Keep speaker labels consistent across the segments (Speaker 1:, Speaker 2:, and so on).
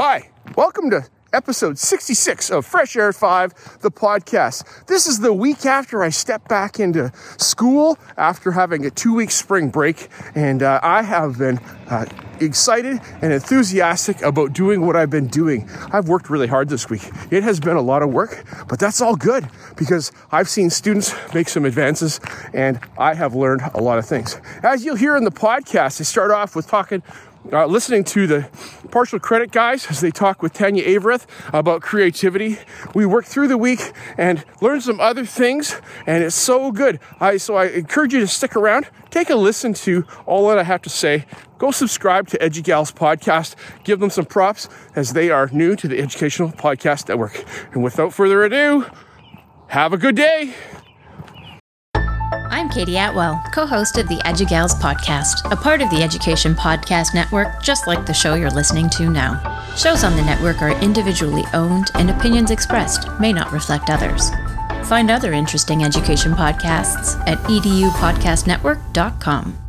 Speaker 1: Hi, welcome to episode 66 of Fresh Air 5, the podcast. This is the week after I step back into school after having a two week spring break, and uh, I have been uh, excited and enthusiastic about doing what I've been doing. I've worked really hard this week. It has been a lot of work, but that's all good because I've seen students make some advances and I have learned a lot of things. As you'll hear in the podcast, I start off with talking uh, listening to the partial credit guys as they talk with Tanya Avrith about creativity. We worked through the week and learned some other things, and it's so good. I so I encourage you to stick around, take a listen to all that I have to say. Go subscribe to EduGals podcast. Give them some props as they are new to the Educational Podcast Network. And without further ado, have a good day.
Speaker 2: I'm Katie Atwell, co host of the EduGals podcast, a part of the Education Podcast Network, just like the show you're listening to now. Shows on the network are individually owned, and opinions expressed may not reflect others. Find other interesting education podcasts at edupodcastnetwork.com.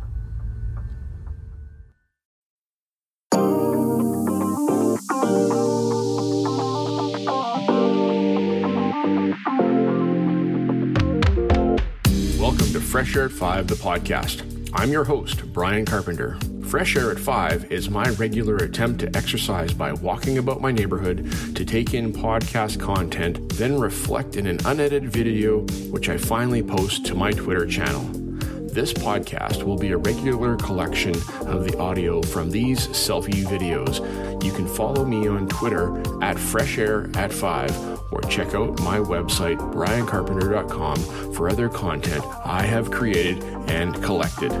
Speaker 3: Fresh Air at 5, the podcast. I'm your host, Brian Carpenter. Fresh Air at 5 is my regular attempt to exercise by walking about my neighborhood to take in podcast content, then reflect in an unedited video, which I finally post to my Twitter channel. This podcast will be a regular collection of the audio from these selfie videos. You can follow me on Twitter at Fresh Air at 5 or check out my website, briancarpenter.com, for other content I have created and collected.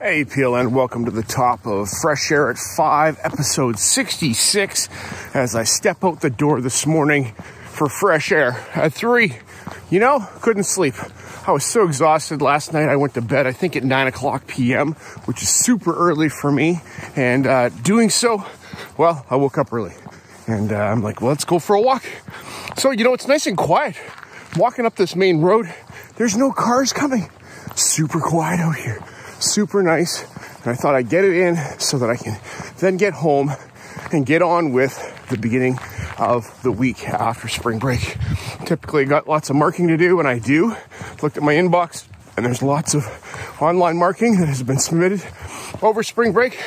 Speaker 1: Hey, PLN, welcome to the top of Fresh Air at 5, episode 66, as I step out the door this morning for fresh air at 3. You know, couldn't sleep. I was so exhausted last night. I went to bed, I think, at 9 o'clock p.m., which is super early for me. And uh, doing so, well, I woke up early. And uh, I'm like, well, let's go for a walk. So, you know, it's nice and quiet. Walking up this main road, there's no cars coming. Super quiet out here super nice. And I thought I'd get it in so that I can then get home and get on with the beginning of the week after spring break. Typically, got lots of marking to do, and I do. Looked at my inbox, and there's lots of online marking that has been submitted over spring break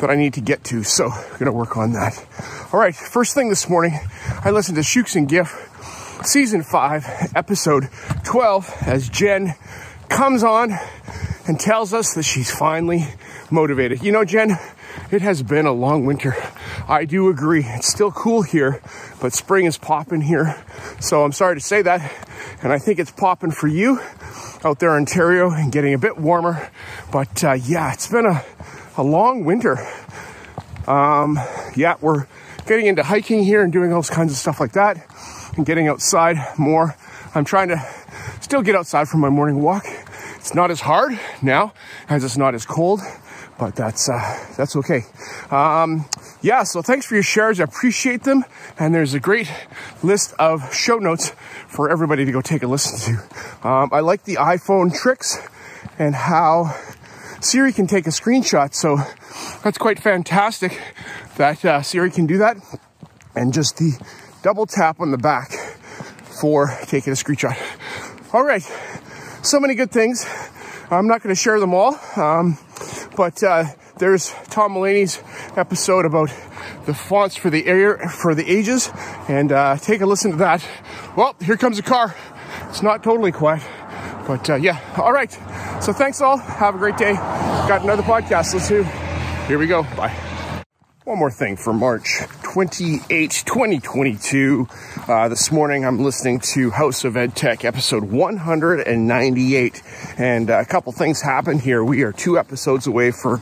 Speaker 1: that I need to get to. So, I'm gonna work on that. All right, first thing this morning, I listened to Shukes and Giff, season five, episode 12, as Jen comes on and tells us that she's finally motivated. You know, Jen, it has been a long winter. I do agree. It's still cool here, but spring is popping here. So I'm sorry to say that. And I think it's popping for you out there in Ontario and getting a bit warmer. But uh, yeah, it's been a, a long winter. Um, yeah, we're getting into hiking here and doing all kinds of stuff like that and getting outside more. I'm trying to still get outside for my morning walk it's not as hard now as it's not as cold, but that's uh, that's okay. Um, yeah, so thanks for your shares. I appreciate them, and there's a great list of show notes for everybody to go take a listen to. Um, I like the iPhone tricks and how Siri can take a screenshot. So that's quite fantastic that uh, Siri can do that, and just the double tap on the back for taking a screenshot. All right, so many good things. I'm not going to share them all, um, but uh, there's Tom Mullaney's episode about the fonts for the air for the ages, and uh, take a listen to that. Well, here comes a car. It's not totally quiet, but uh, yeah. All right. So thanks all. Have a great day. Got another podcast. Let's do. Here we go. Bye. One more thing for March 28, 2022. Uh, this morning I'm listening to House of Ed Tech episode 198, and uh, a couple things happened here. We are two episodes away for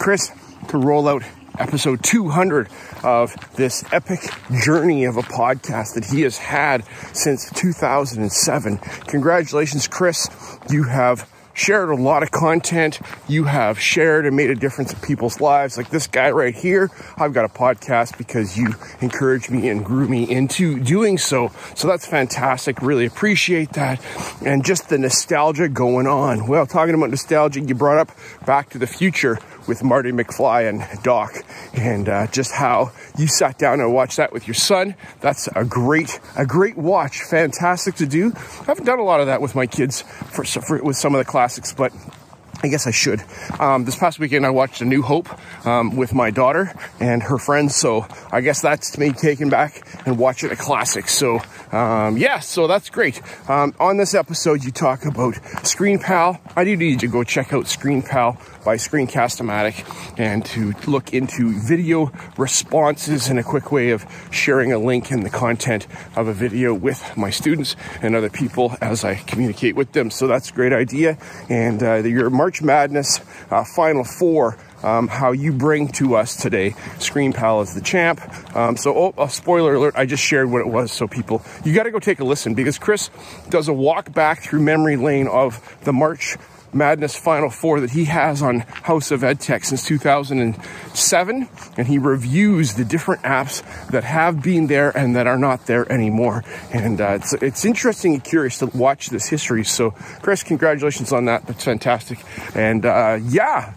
Speaker 1: Chris to roll out episode 200 of this epic journey of a podcast that he has had since 2007. Congratulations, Chris. You have shared a lot of content. You have shared and made a difference in people's lives. Like this guy right here, I've got a podcast because you encouraged me and grew me into doing so. So that's fantastic. Really appreciate that. And just the nostalgia going on. Well, talking about nostalgia, you brought up Back to the Future with Marty McFly and Doc, and uh, just how you sat down and watched that with your son. That's a great, a great watch. Fantastic to do. I haven't done a lot of that with my kids for, for with some of the classics, but I guess I should. Um, this past weekend, I watched A New Hope um, with my daughter and her friends. So I guess that's me taking back and watching a classic. So um, yeah, so that's great. Um, on this episode, you talk about Screen Pal. I do need you to go check out Screen Pal by Screencast-O-Matic and to look into video responses and a quick way of sharing a link in the content of a video with my students and other people as I communicate with them. So that's a great idea. And uh, your March Madness uh, Final Four um, how you bring to us today. Screen Pal is the champ. Um, so, oh, a spoiler alert, I just shared what it was. So, people, you got to go take a listen because Chris does a walk back through memory lane of the March Madness Final Four that he has on House of EdTech since 2007, and he reviews the different apps that have been there and that are not there anymore. And uh, it's, it's interesting and curious to watch this history. So, Chris, congratulations on that. That's fantastic. And uh, yeah,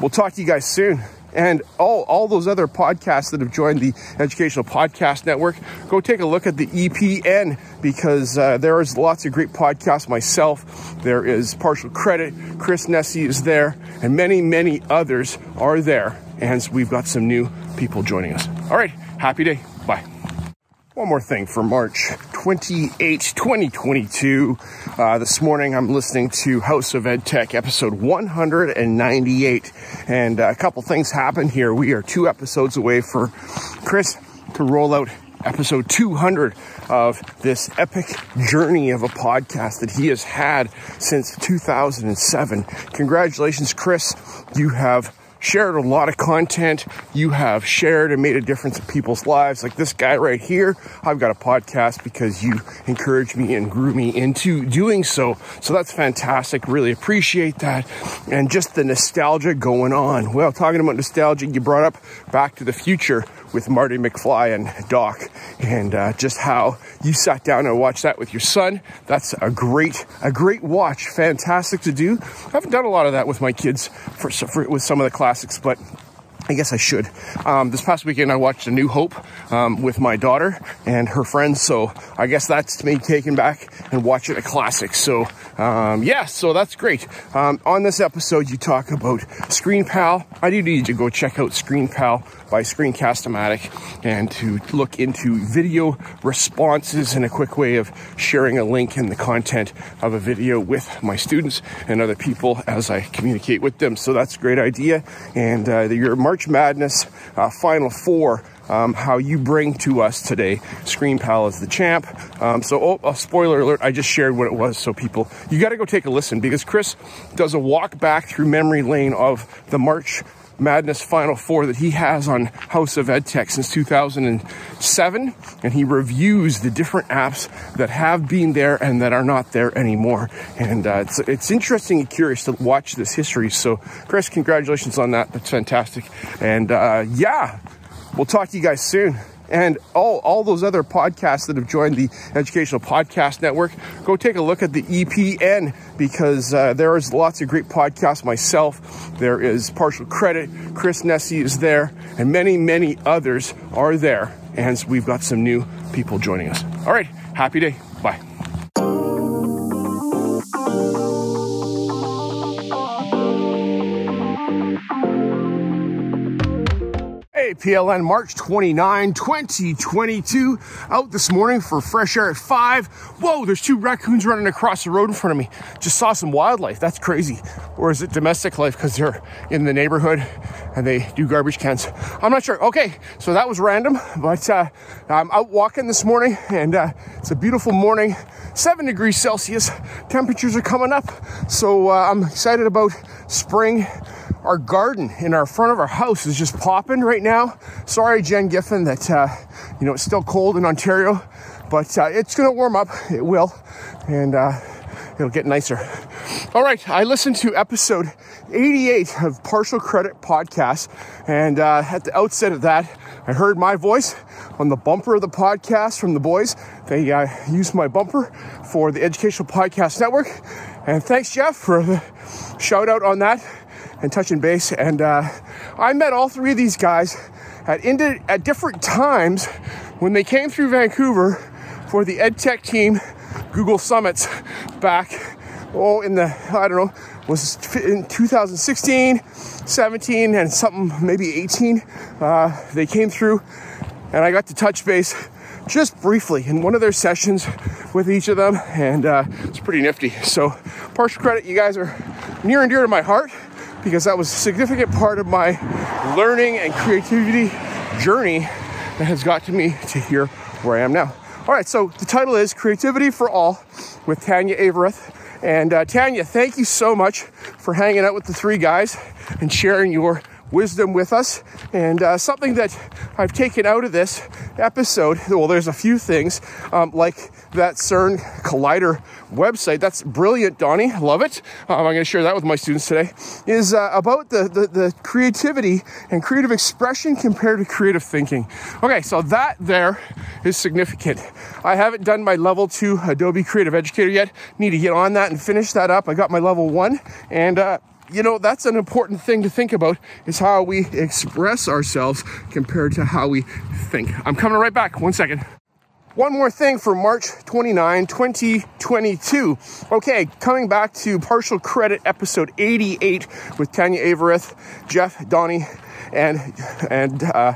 Speaker 1: we'll talk to you guys soon and all, all those other podcasts that have joined the Educational Podcast Network, go take a look at the EPN because uh, there is lots of great podcasts myself. There is Partial Credit, Chris Nesi is there, and many, many others are there. And we've got some new people joining us. All right, happy day. One more thing for March 28, 2022. Uh, this morning I'm listening to House of Ed Tech episode 198. And uh, a couple things happened here. We are two episodes away for Chris to roll out episode 200 of this epic journey of a podcast that he has had since 2007. Congratulations, Chris. You have shared a lot of content. You have shared and made a difference in people's lives. Like this guy right here, I've got a podcast because you encouraged me and grew me into doing so. So that's fantastic. Really appreciate that. And just the nostalgia going on. Well, talking about nostalgia, you brought up Back to the Future with Marty McFly and Doc, and uh, just how you sat down and watched that with your son. That's a great, a great watch. Fantastic to do. I haven't done a lot of that with my kids for, for with some of the classics, but I guess I should. Um, this past weekend, I watched A New Hope um, with my daughter and her friends. So I guess that's me taking back and watching a classic. So um, yeah, so that's great. Um, on this episode, you talk about Screen Pal. I do need you to go check out Screen Pal by Screencast-O-Matic and to look into video responses and a quick way of sharing a link in the content of a video with my students and other people as I communicate with them. So that's a great idea. And uh, your March Madness uh, Final Four um, how you bring to us today. Screen Pal is the champ. Um, so, oh, a spoiler alert, I just shared what it was. So, people, you got to go take a listen because Chris does a walk back through memory lane of the March Madness Final Four that he has on House of EdTech since 2007, and he reviews the different apps that have been there and that are not there anymore. And uh, it's, it's interesting and curious to watch this history. So, Chris, congratulations on that. That's fantastic. And uh, yeah, we'll talk to you guys soon and all, all those other podcasts that have joined the Educational Podcast Network, go take a look at the EPN because uh, there is lots of great podcasts myself. There is Partial Credit, Chris Nesi is there, and many, many others are there. And we've got some new people joining us. All right, happy day. Bye. PLN March 29, 2022. Out this morning for fresh air at 5. Whoa, there's two raccoons running across the road in front of me. Just saw some wildlife. That's crazy. Or is it domestic life because they're in the neighborhood and they do garbage cans? I'm not sure. Okay, so that was random, but uh, I'm out walking this morning and uh, it's a beautiful morning. 7 degrees Celsius. Temperatures are coming up. So uh, I'm excited about spring our garden in our front of our house is just popping right now. Sorry, Jen Giffen, that uh, you know it's still cold in Ontario, but uh, it's to warm up. It will, and uh, it'll get nicer. All right, I listened to episode 88 of Partial Credit Podcast, and uh, at the outset of that, I heard my voice on the bumper of the podcast from the boys. They uh, used my bumper for the Educational Podcast Network, and thanks, Jeff, for the shout out on that and touching base. And uh, I met all three of these guys at, indi- at different times when they came through Vancouver for the EdTech team Google Summits back, oh, in the, I don't know, was in 2016, 17, and something, maybe 18. Uh, they came through and I got to touch base just briefly in one of their sessions with each of them, and uh, it's pretty nifty. So, partial credit, you guys are near and dear to my heart because that was a significant part of my learning and creativity journey that has got to me to here where I am now. All right, so the title is Creativity for All with Tanya Avrith. And uh, Tanya, thank you so much for hanging out with the three guys and sharing your wisdom with us. And uh, something that I've taken out of this episode, well, there's a few things, um, like that CERN Collider website. That's brilliant, Donnie. Love it. Um, I'm going to share that with my students today. Is uh, about the, the, the creativity and creative expression compared to creative thinking. Okay, so that there is significant. I haven't done my level two Adobe Creative Educator yet. Need to get on that and finish that up. I got my level one, and uh, you know, that's an important thing to think about is how we express ourselves compared to how we think. I'm coming right back. One second. One more thing for March 29, 2022. Okay, coming back to Partial Credit episode 88 with Tanya Avrith, Jeff, Donnie, and, and, uh,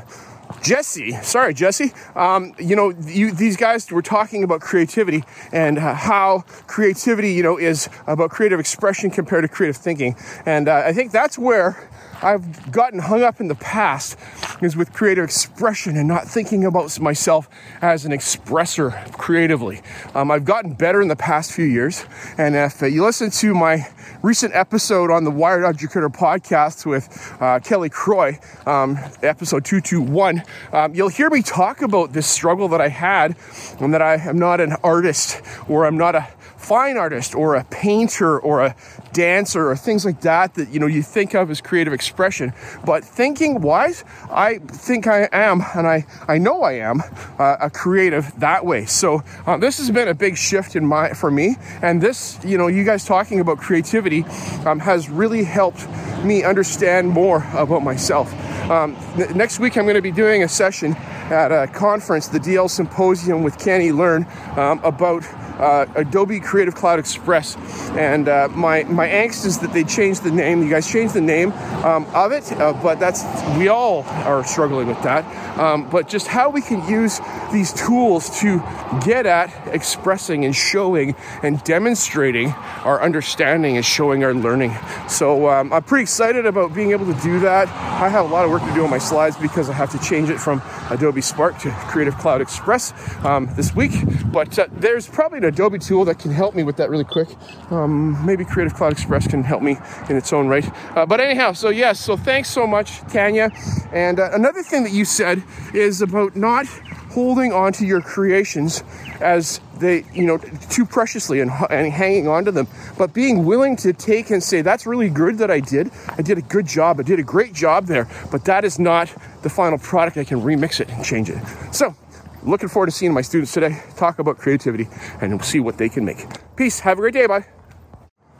Speaker 1: Jesse, sorry, Jesse. Um, you know, you, these guys were talking about creativity and uh, how creativity, you know, is about creative expression compared to creative thinking. And uh, I think that's where I've gotten hung up in the past is with creative expression and not thinking about myself as an expresser creatively. Um, I've gotten better in the past few years. And if uh, you listen to my recent episode on the Wired Educator podcast with uh, Kelly Croy, um, episode 221, um, you'll hear me talk about this struggle that I had and that I am not an artist or I'm not a fine artist or a painter or a dancer or things like that that you know you think of as creative expression. But thinking wise i think i am and i i know i am uh, a creative that way. So uh, this has been a big shift in my for me and this you know you guys talking about creativity um, has really helped me understand more about myself. Um, next week i'm going to be doing a session at a conference the dl symposium with kenny learn um, about uh, Adobe Creative Cloud Express. And uh, my, my angst is that they changed the name. You guys changed the name um, of it, uh, but that's, we all are struggling with that. Um, but just how we can use these tools to get at expressing and showing and demonstrating our understanding and showing our learning. So um, I'm pretty excited about being able to do that. I have a lot of work to do on my slides because I have to change it from Adobe Spark to Creative Cloud Express um, this week. But uh, there's probably an Adobe tool that can help me with that really quick. Um, maybe Creative Cloud Express can help me in its own right. Uh, but anyhow, so yes, so thanks so much, Tanya. And uh, another thing that you said is about not holding on to your creations as they, you know, too preciously and, and hanging on to them, but being willing to take and say, that's really good that I did. I did a good job. I did a great job there, but that is not the final product. I can remix it and change it. So, looking forward to seeing my students today talk about creativity and see what they can make. Peace. Have a great day. Bye.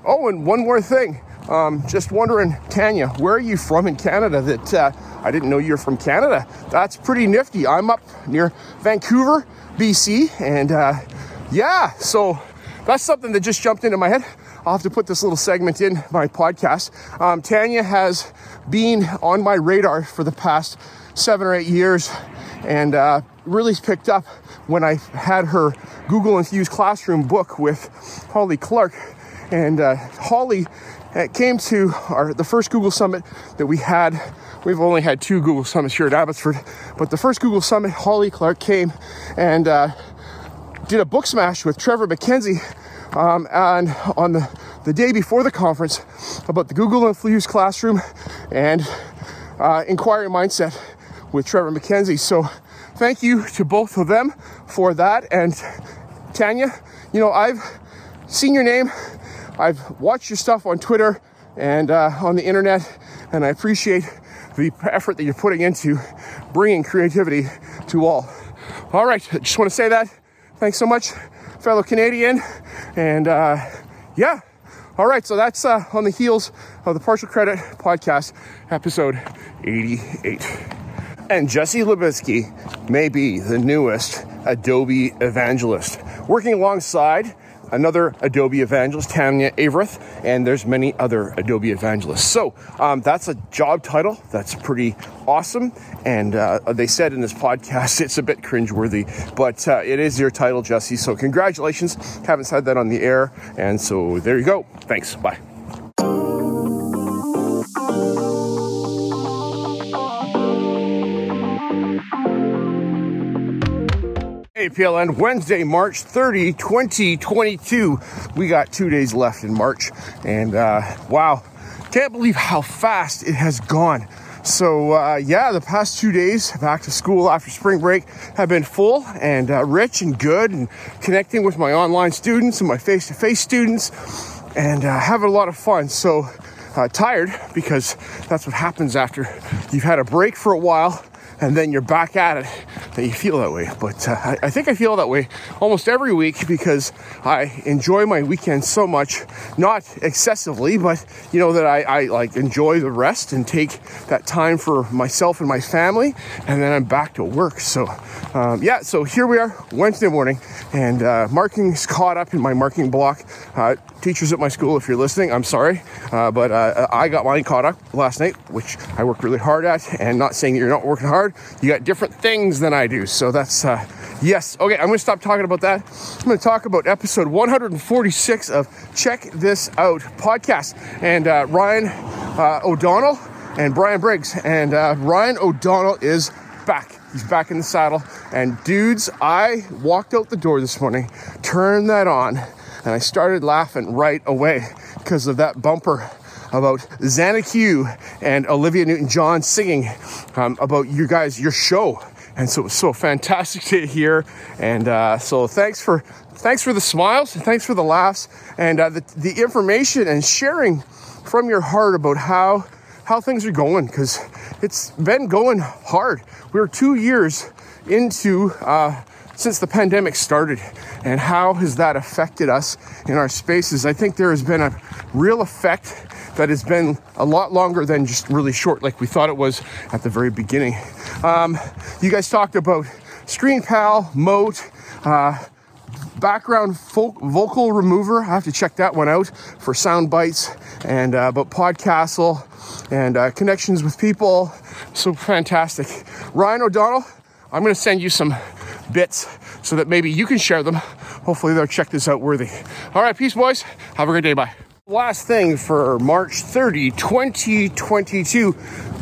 Speaker 1: Oh, and one more thing. Um, just wondering, Tanya, where are you from in Canada? That uh, I didn't know you're from Canada. That's pretty nifty. I'm up near Vancouver, BC, and uh, yeah, so that's something that just jumped into my head. I'll have to put this little segment in my podcast. Um, Tanya has been on my radar for the past seven or eight years and uh, really picked up when I had her Google Infused Classroom book with Holly Clark. And uh, Holly uh, came to our the first Google Summit that we had. We've only had two Google Summits here at Abbotsford, but the first Google Summit, Holly Clark came and uh, did a book smash with Trevor MacKenzie um, and on the, the day before the conference about the Google Infused Classroom and uh, inquiry mindset with Trevor MacKenzie. So thank you to both of them for that. And Tanya, you know, I've seen your name. I've watched your stuff on Twitter and uh, on the internet, and I appreciate the effort that you're putting into bringing creativity to all. All right, I just want to say that. Thanks so much, fellow Canadian. And uh, yeah, all right, so that's uh, on the heels of the Partial Credit Podcast, episode 88. And Jesse Lubinsky may be the newest Adobe evangelist, working alongside another Adobe evangelist, Tanya Avrith, and there's many other Adobe evangelists. So um, that's a job title that's pretty awesome. And uh, they said in this podcast it's a bit cringeworthy, but uh, it is your title, Jesse. So congratulations. Haven't said that on the air. And so there you go. Thanks. Bye. APLN Wednesday, March 30, 2022. We got two days left in March, and uh, wow, can't believe how fast it has gone. So, uh, yeah, the past two days back to school after spring break have been full and uh, rich and good, and connecting with my online students and my face to face students, and uh, having a lot of fun. So, uh, tired because that's what happens after you've had a break for a while and then you're back at it, that you feel that way. But uh, I, I, think I feel that way almost every week because I enjoy my weekend so much, not excessively, but you know that I, I like enjoy the rest and take that time for myself and my family, and then I'm back to work. So um, yeah, so here we are Wednesday morning, and uh, marking's caught up in my marking block. Uh, teachers at my school, if you're listening, I'm sorry, uh, but uh, I got mine caught up last night, which I worked really hard at. And not saying that you're not working hard, you got different things than I do. So that's uh, yes. Okay, I'm going to stop talking about that. I'm going to talk about episode 146 of Check This Out podcast, and uh, Ryan uh, O'Donnell and Brian Briggs, and uh, Ryan O'Donnell is back. He's back in the saddle. And dudes, I walked out the door this morning, turned that on and I started laughing right away because of that bumper about Xanadu and Olivia Newton John singing um, about you guys, your show. And so it was so fantastic to hear. And uh, so thanks for thanks for the smiles, thanks for the laughs, and uh, the, the information and sharing from your heart about how how things are going because it's been going hard. We're two years into uh, since the pandemic started and how has that affected us in our spaces. I think there has been a real effect that has been a lot longer than just really short, like we thought it was at the very beginning. Um, you guys talked about ScreenPal, Mote, uh, background vocal remover. I have to check that one out for sound bites and uh, about Podcastle and uh, connections with people. So fantastic. Ryan O'Donnell, I'm going to send you some bits so that maybe you can share them. Hopefully, they'll check this out worthy. All right, peace, boys. Have a great day. Bye. Last thing for March 30, 2022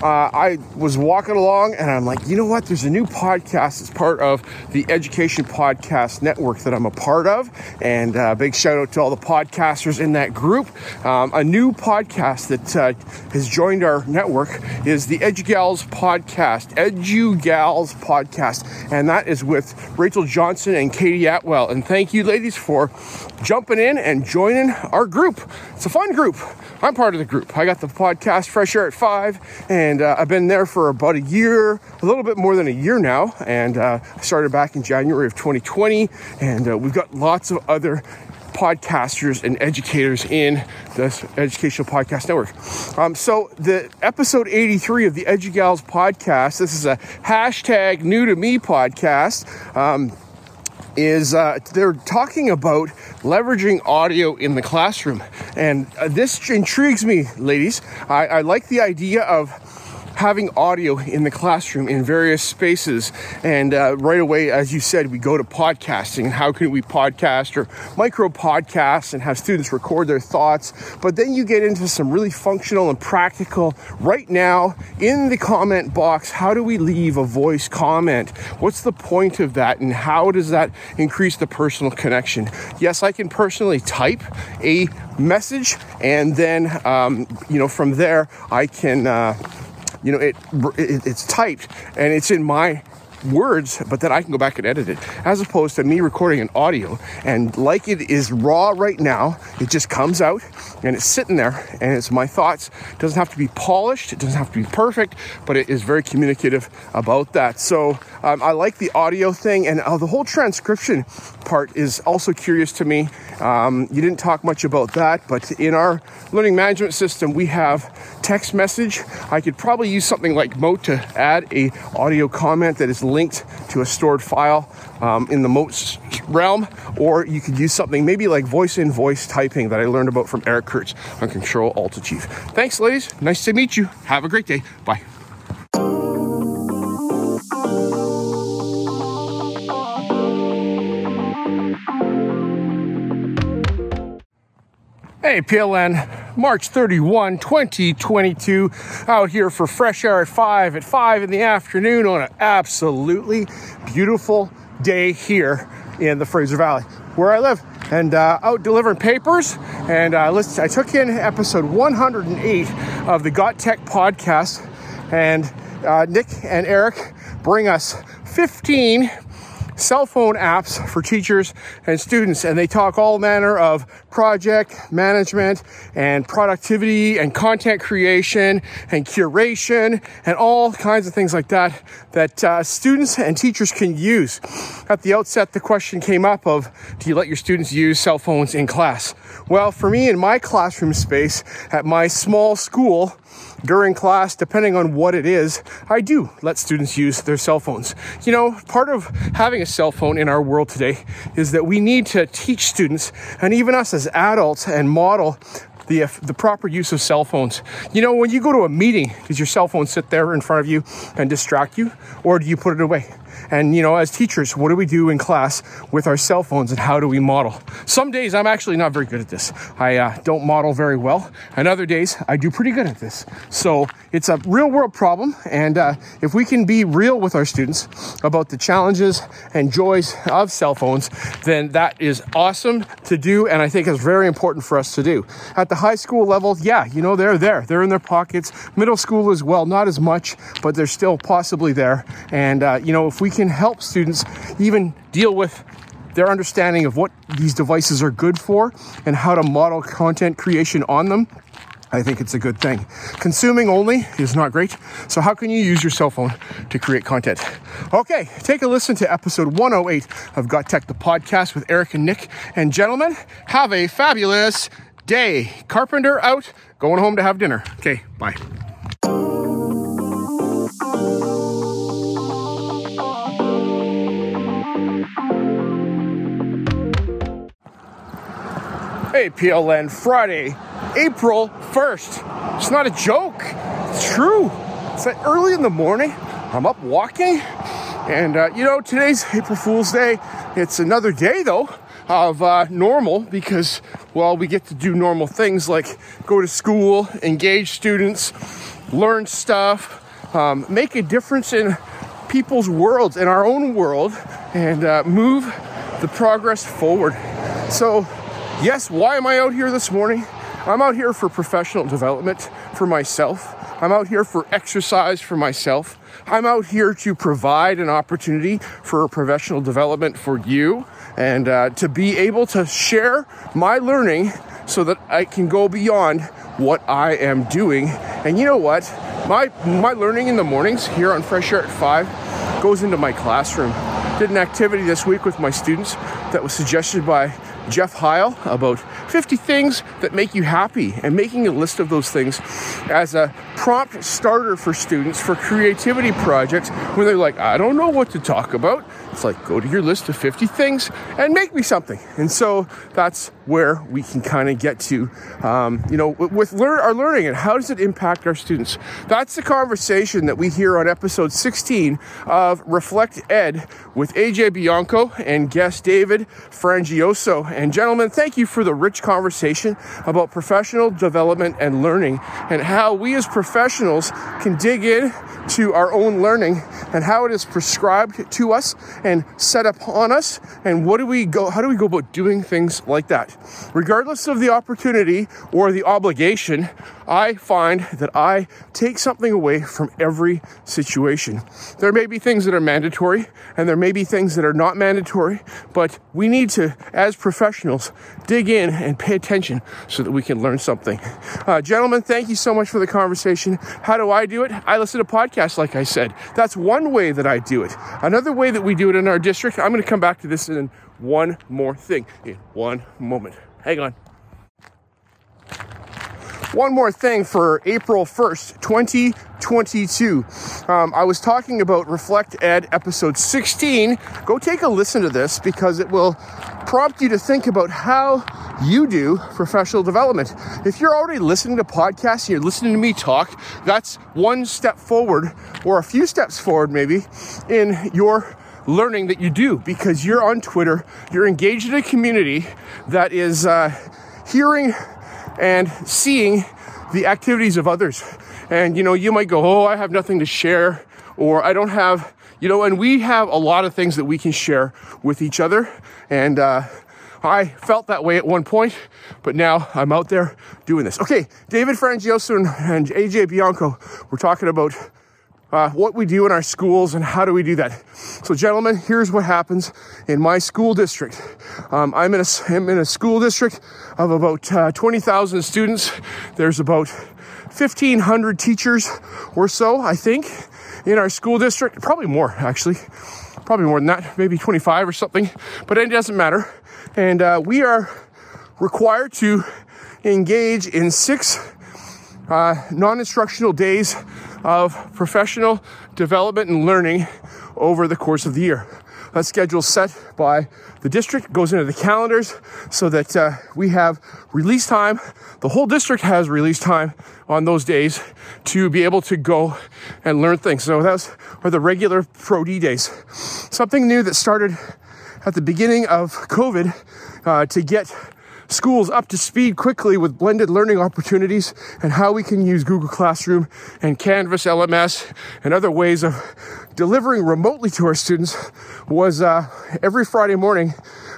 Speaker 1: uh, I was walking along and I'm like, you know what? There's a new podcast It's part of the Education Podcast Network that I'm a part of. And uh, big shout out to all the podcasters in that group. Um, a new podcast that uh, has joined our network is the EduGals Podcast, EduGals Podcast. And that is with Rachel Johnson and Katie Atwell. And thank you, ladies, for jumping in and joining our group. It's a fun group. I'm part of the group. I got the podcast Fresh Air at 5, and uh, I've been there for about a year, a little bit more than a year now. And uh, I started back in January of 2020, and uh, we've got lots of other podcasters and educators in this educational podcast network. Um, so the episode 83 of the EduGals podcast, this is a hashtag new to me podcast. Um, is uh, they're talking about leveraging audio in the classroom. And uh, this intrigues me, ladies. I, I like the idea of having audio in the classroom in various spaces. And uh, right away, as you said, we go to podcasting. How can we podcast or micro podcasts and have students record their thoughts? But then you get into some really functional and practical right now in the comment box. How do we leave a voice comment? What's the point of that? And how does that increase the personal connection? Yes, I can personally type a message and then, um, you know, from there, I can. Uh, you know, it, it, it's typed and it's in my words, but then I can go back and edit it, as opposed to me recording an audio. And like it is raw right now, it just comes out and it's sitting there and it's my thoughts. It doesn't have to be polished, it doesn't have to be perfect, but it is very communicative about that. So um, I like the audio thing and uh, the whole transcription part is also curious to me. Um, you didn't talk much about that, but in our learning management system, we have text message. I could probably use something like Mote to add a audio comment that is linked to a stored file um, in the Mote realm, or you could use something maybe like voice in voice typing that I learned about from Eric Curts on Control Alt Achieve. Thanks, ladies. Nice to meet you. Have a great day. Bye. Hey, PLN, March 31, 2022, out here for fresh air at 5 at 5 in the afternoon on an absolutely beautiful day here in the Fraser Valley, where I live, and uh, out delivering papers. And uh, I took in episode 108 of the Got Tech podcast, and uh, Nick and Eric bring us 15 cell phone apps for teachers and students, and they talk all manner of project management and productivity and content creation and curation and all kinds of things like that that uh, students and teachers can use. At the outset, the question came up of, do you let your students use cell phones in class? Well, for me, in my classroom space at my small school, during class, depending on what it is, I do let students use their cell phones. You know, part of having a cell phone in our world today is that we need to teach students and even us as adults and model the, uh, the proper use of cell phones. You know, when you go to a meeting, does your cell phone sit there in front of you and distract you, or do you put it away? And, you know, as teachers, what do we do in class with our cell phones and how do we model? Some days I'm actually not very good at this. I uh, don't model very well. And other days I do pretty good at this. So it's a real world problem. And uh, if we can be real with our students about the challenges and joys of cell phones, then that is awesome to do. And I think it's very important for us to do. At the high school level, yeah, you know, they're there. They're in their pockets. Middle school as well, not as much, but they're still possibly there. And, uh, you know, if we can help students even deal with their understanding of what these devices are good for and how to model content creation on them, I think it's a good thing. Consuming only is not great. So, how can you use your cell phone to create content? Okay, take a listen to episode 108 of Got Tech, the podcast with Eric and Nick. And, gentlemen, have a fabulous day. Carpenter out, going home to have dinner. Okay, bye. Hey, PLN, Friday, April 1st. It's not a joke, it's true. It's early in the morning. I'm up walking, and uh, you know, today's April Fool's Day. It's another day, though, of uh, normal because, well, we get to do normal things like go to school, engage students, learn stuff, um, make a difference in people's worlds, in our own world, and uh, move the progress forward. So, Yes, why am I out here this morning? I'm out here for professional development for myself. I'm out here for exercise for myself. I'm out here to provide an opportunity for professional development for you and uh, to be able to share my learning so that I can go beyond what I am doing. And you know what? My my learning in the mornings here on Fresh Air at 5 goes into my classroom. Did an activity this week with my students that was suggested by Jeff Heil about 50 things that make you happy and making a list of those things as a prompt starter for students for creativity projects when they're like, I don't know what to talk about. It's like, go to your list of 50 things and make me something. And so that's where we can kind of get to, um, you know, with learn, our learning and how does it impact our students. That's the conversation that we hear on episode 16 of Reflect Ed with AJ Bianco and guest David Frangioso. And gentlemen, thank you for the rich conversation about professional development and learning and how we as professionals can dig in to our own learning and how it is prescribed to us and set upon us and what do we go how do we go about doing things like that regardless of the opportunity or the obligation, I find that I take something away from every situation. There may be things that are mandatory and there may be things that are not mandatory, but we need to, as professionals, dig in and pay attention so that we can learn something. Uh, gentlemen, thank you so much for the conversation. How do I do it? I listen to podcasts, like I said. That's one way that I do it. Another way that we do it in our district, I'm going to come back to this in one more thing in one moment. Hang on. One more thing for April 1st, 2022. Um, I was talking about Reflect Ed episode 16. Go take a listen to this because it will prompt you to think about how you do professional development. If you're already listening to podcasts and you're listening to me talk, that's one step forward or a few steps forward, maybe, in your learning that you do because you're on Twitter, you're engaged in a community that is uh, hearing and seeing the activities of others. And you know, you might go, Oh, I have nothing to share, or I don't have, you know, and we have a lot of things that we can share with each other. And uh, I felt that way at one point, but now I'm out there doing this. Okay, David Frangioso and AJ Bianco, we're talking about uh, what we do in our schools and how do we do that. So, gentlemen, here's what happens in my school district. Um, I'm, in a, I'm in a school district of about uh, 20,000 students. There's about 1,500 teachers or so, I think, in our school district. Probably more, actually. Probably more than that, maybe 25 or something, but it doesn't matter. And uh, we are required to engage in six uh, non instructional days of professional development and learning over the course of the year. That schedule set by the district goes into the calendars so that uh, we have release time. The whole district has release time on those days to be able to go and learn things. So those are the regular Pro D days. Something new that started at the beginning of COVID uh, to get schools up to speed quickly with blended learning opportunities and how we can use Google Classroom and Canvas LMS and other ways of delivering remotely to our students was uh, every Friday morning.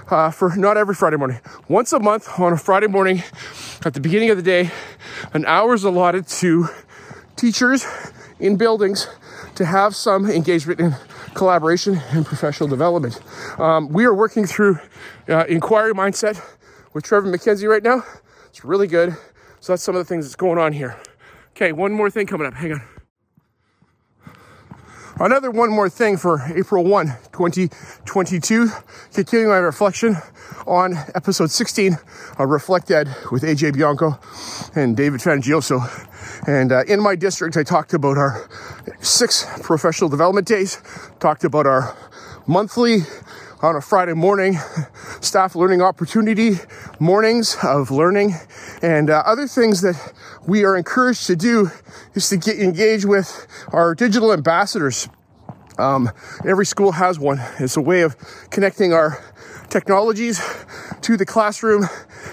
Speaker 1: Uh, for not every Friday morning, once a month on a Friday morning at the beginning of the day, an hour is allotted to teachers in buildings to have some engagement in collaboration and professional development. Um, we are working through uh, inquiry mindset with Trevor MacKenzie right now. It's really good. So that's some of the things that's going on here. Okay, one more thing coming up. Hang on. Another one more thing for April 1, 2022. Continuing my reflection on episode 16 of Reflect Ed with AJ Bianco and David Frangioso. And uh, in my district, I talked about our six professional development days, talked about our monthly on a Friday morning, staff learning opportunity, mornings of learning, and uh, other things that we are encouraged to do is to get engaged with our digital ambassadors. Um, every school has one. It's a way of connecting our technologies to the classroom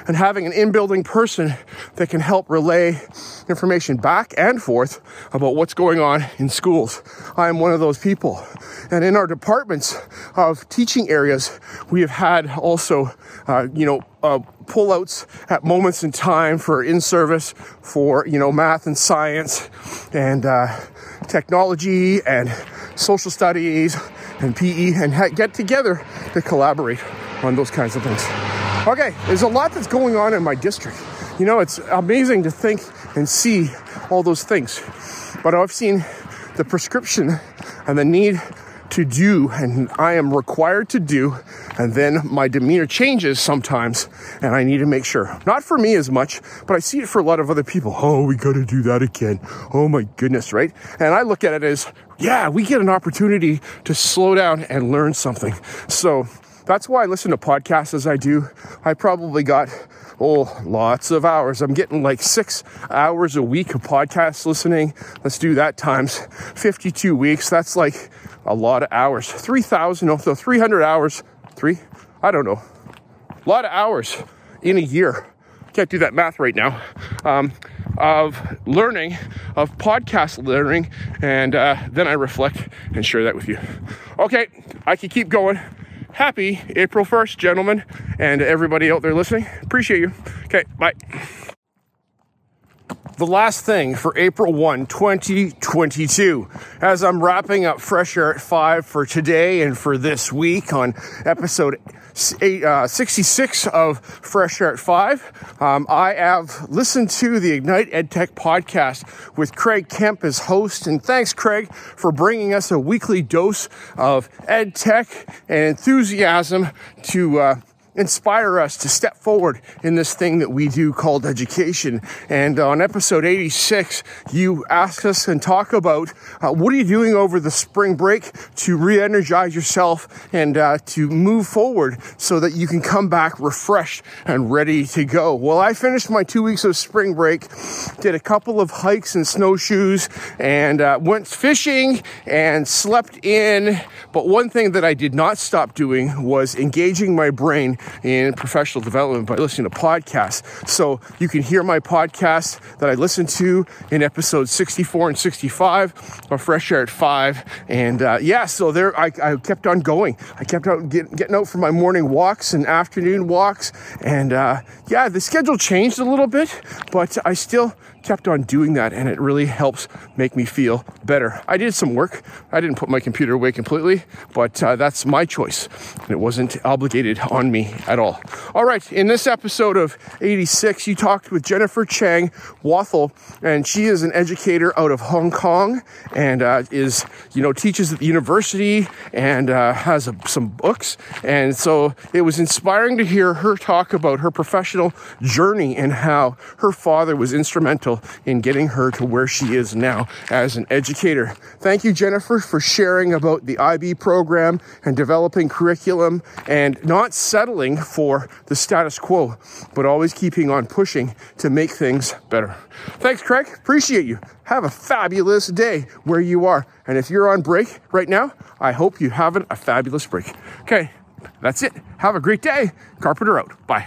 Speaker 1: and having an in-building person that can help relay information back and forth about what's going on in schools. I am one of those people. And in our departments of teaching areas, we have had also, uh, you know, uh, pullouts at moments in time for in service for, you know, math and science and uh, technology and social studies and PE and ha- get together to collaborate on those kinds of things. Okay, there's a lot that's going on in my district. You know, it's amazing to think and see all those things. But I've seen the prescription and the need to do, and I am required to do, and then my demeanor changes sometimes, and I need to make sure. Not for me as much, but I see it for a lot of other people. Oh, we gotta do that again. Oh my goodness, right? And I look at it as, yeah, we get an opportunity to slow down and learn something. So that's why I listen to podcasts as I do. I probably got oh, lots of hours. I'm getting like six hours a week of podcast listening. Let's do that times 52 weeks. That's like a lot of hours. 3,000, no, 300 hours. Three? I don't know. A lot of hours in a year. Can't do that math right now. Um, of learning, of podcast learning, and uh, then I reflect and share that with you. Okay, I can keep going. Happy April 1st, gentlemen, and everybody out there listening. Appreciate you. Okay, bye. The last thing for April 1, 2022, as I'm wrapping up Fresh Air at 5 for today and for this week on episode eight, uh, 66 of Fresh Air at 5. Um, I have listened to the Ignite EdTech podcast with Craig Kemp as host. And thanks, Craig, for bringing us a weekly dose of EdTech and enthusiasm to uh, inspire us to step forward in this thing that we do called education. And on episode 86, you ask us and talk about uh, what are you doing over the spring break to re-energize yourself and uh, to move forward so that you can come back refreshed and ready to go. Well, I finished my two weeks of spring break, did a couple of hikes and snowshoes, and uh, went fishing and slept in. But one thing that I did not stop doing was engaging my brain in professional development by listening to podcasts. So you can hear my podcast that I listened to in episodes 64 and 65 of Fresh Air at 5. And uh, yeah, so there I, I, kept on going. I kept out get, getting out for my morning walks and afternoon walks. And uh, yeah, the schedule changed a little bit, but I still kept on doing that and it really helps make me feel better. I did some work. I didn't put my computer away completely, but uh, that's my choice. And it wasn't obligated on me at all. All right, in this episode of 86, you talked with Jennifer Chang Wathall, and she is an educator out of Hong Kong and uh, is, you know, teaches at the university and uh, has a, some books. And so it was inspiring to hear her talk about her professional journey and how her father was instrumental in getting her to where she is now as an educator. Thank you, Jennifer, for sharing about the IB program and developing curriculum and not settling for the status quo, but always keeping on pushing to make things better. Thanks, Craig. Appreciate you. Have a fabulous day where you are. And if you're on break right now, I hope you're having a fabulous break. Okay, that's it. Have a great day. Carpenter out. Bye.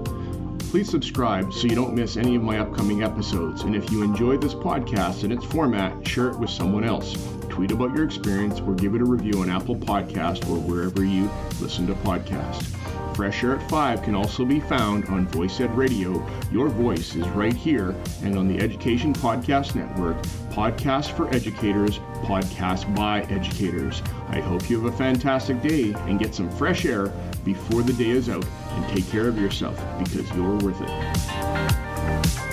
Speaker 3: Please subscribe so you don't miss any of my upcoming episodes. And if you enjoy this podcast and its format, share it with someone else. Tweet about your experience or give it a review on Apple Podcast or wherever you listen to podcasts. Fresh Air at 5 can also be found on Voice Ed Radio. Your voice is right here and on the Education Podcast Network, podcast for educators, podcast by educators. I hope you have a fantastic day and get some fresh air before the day is out and take care of yourself because you're worth it.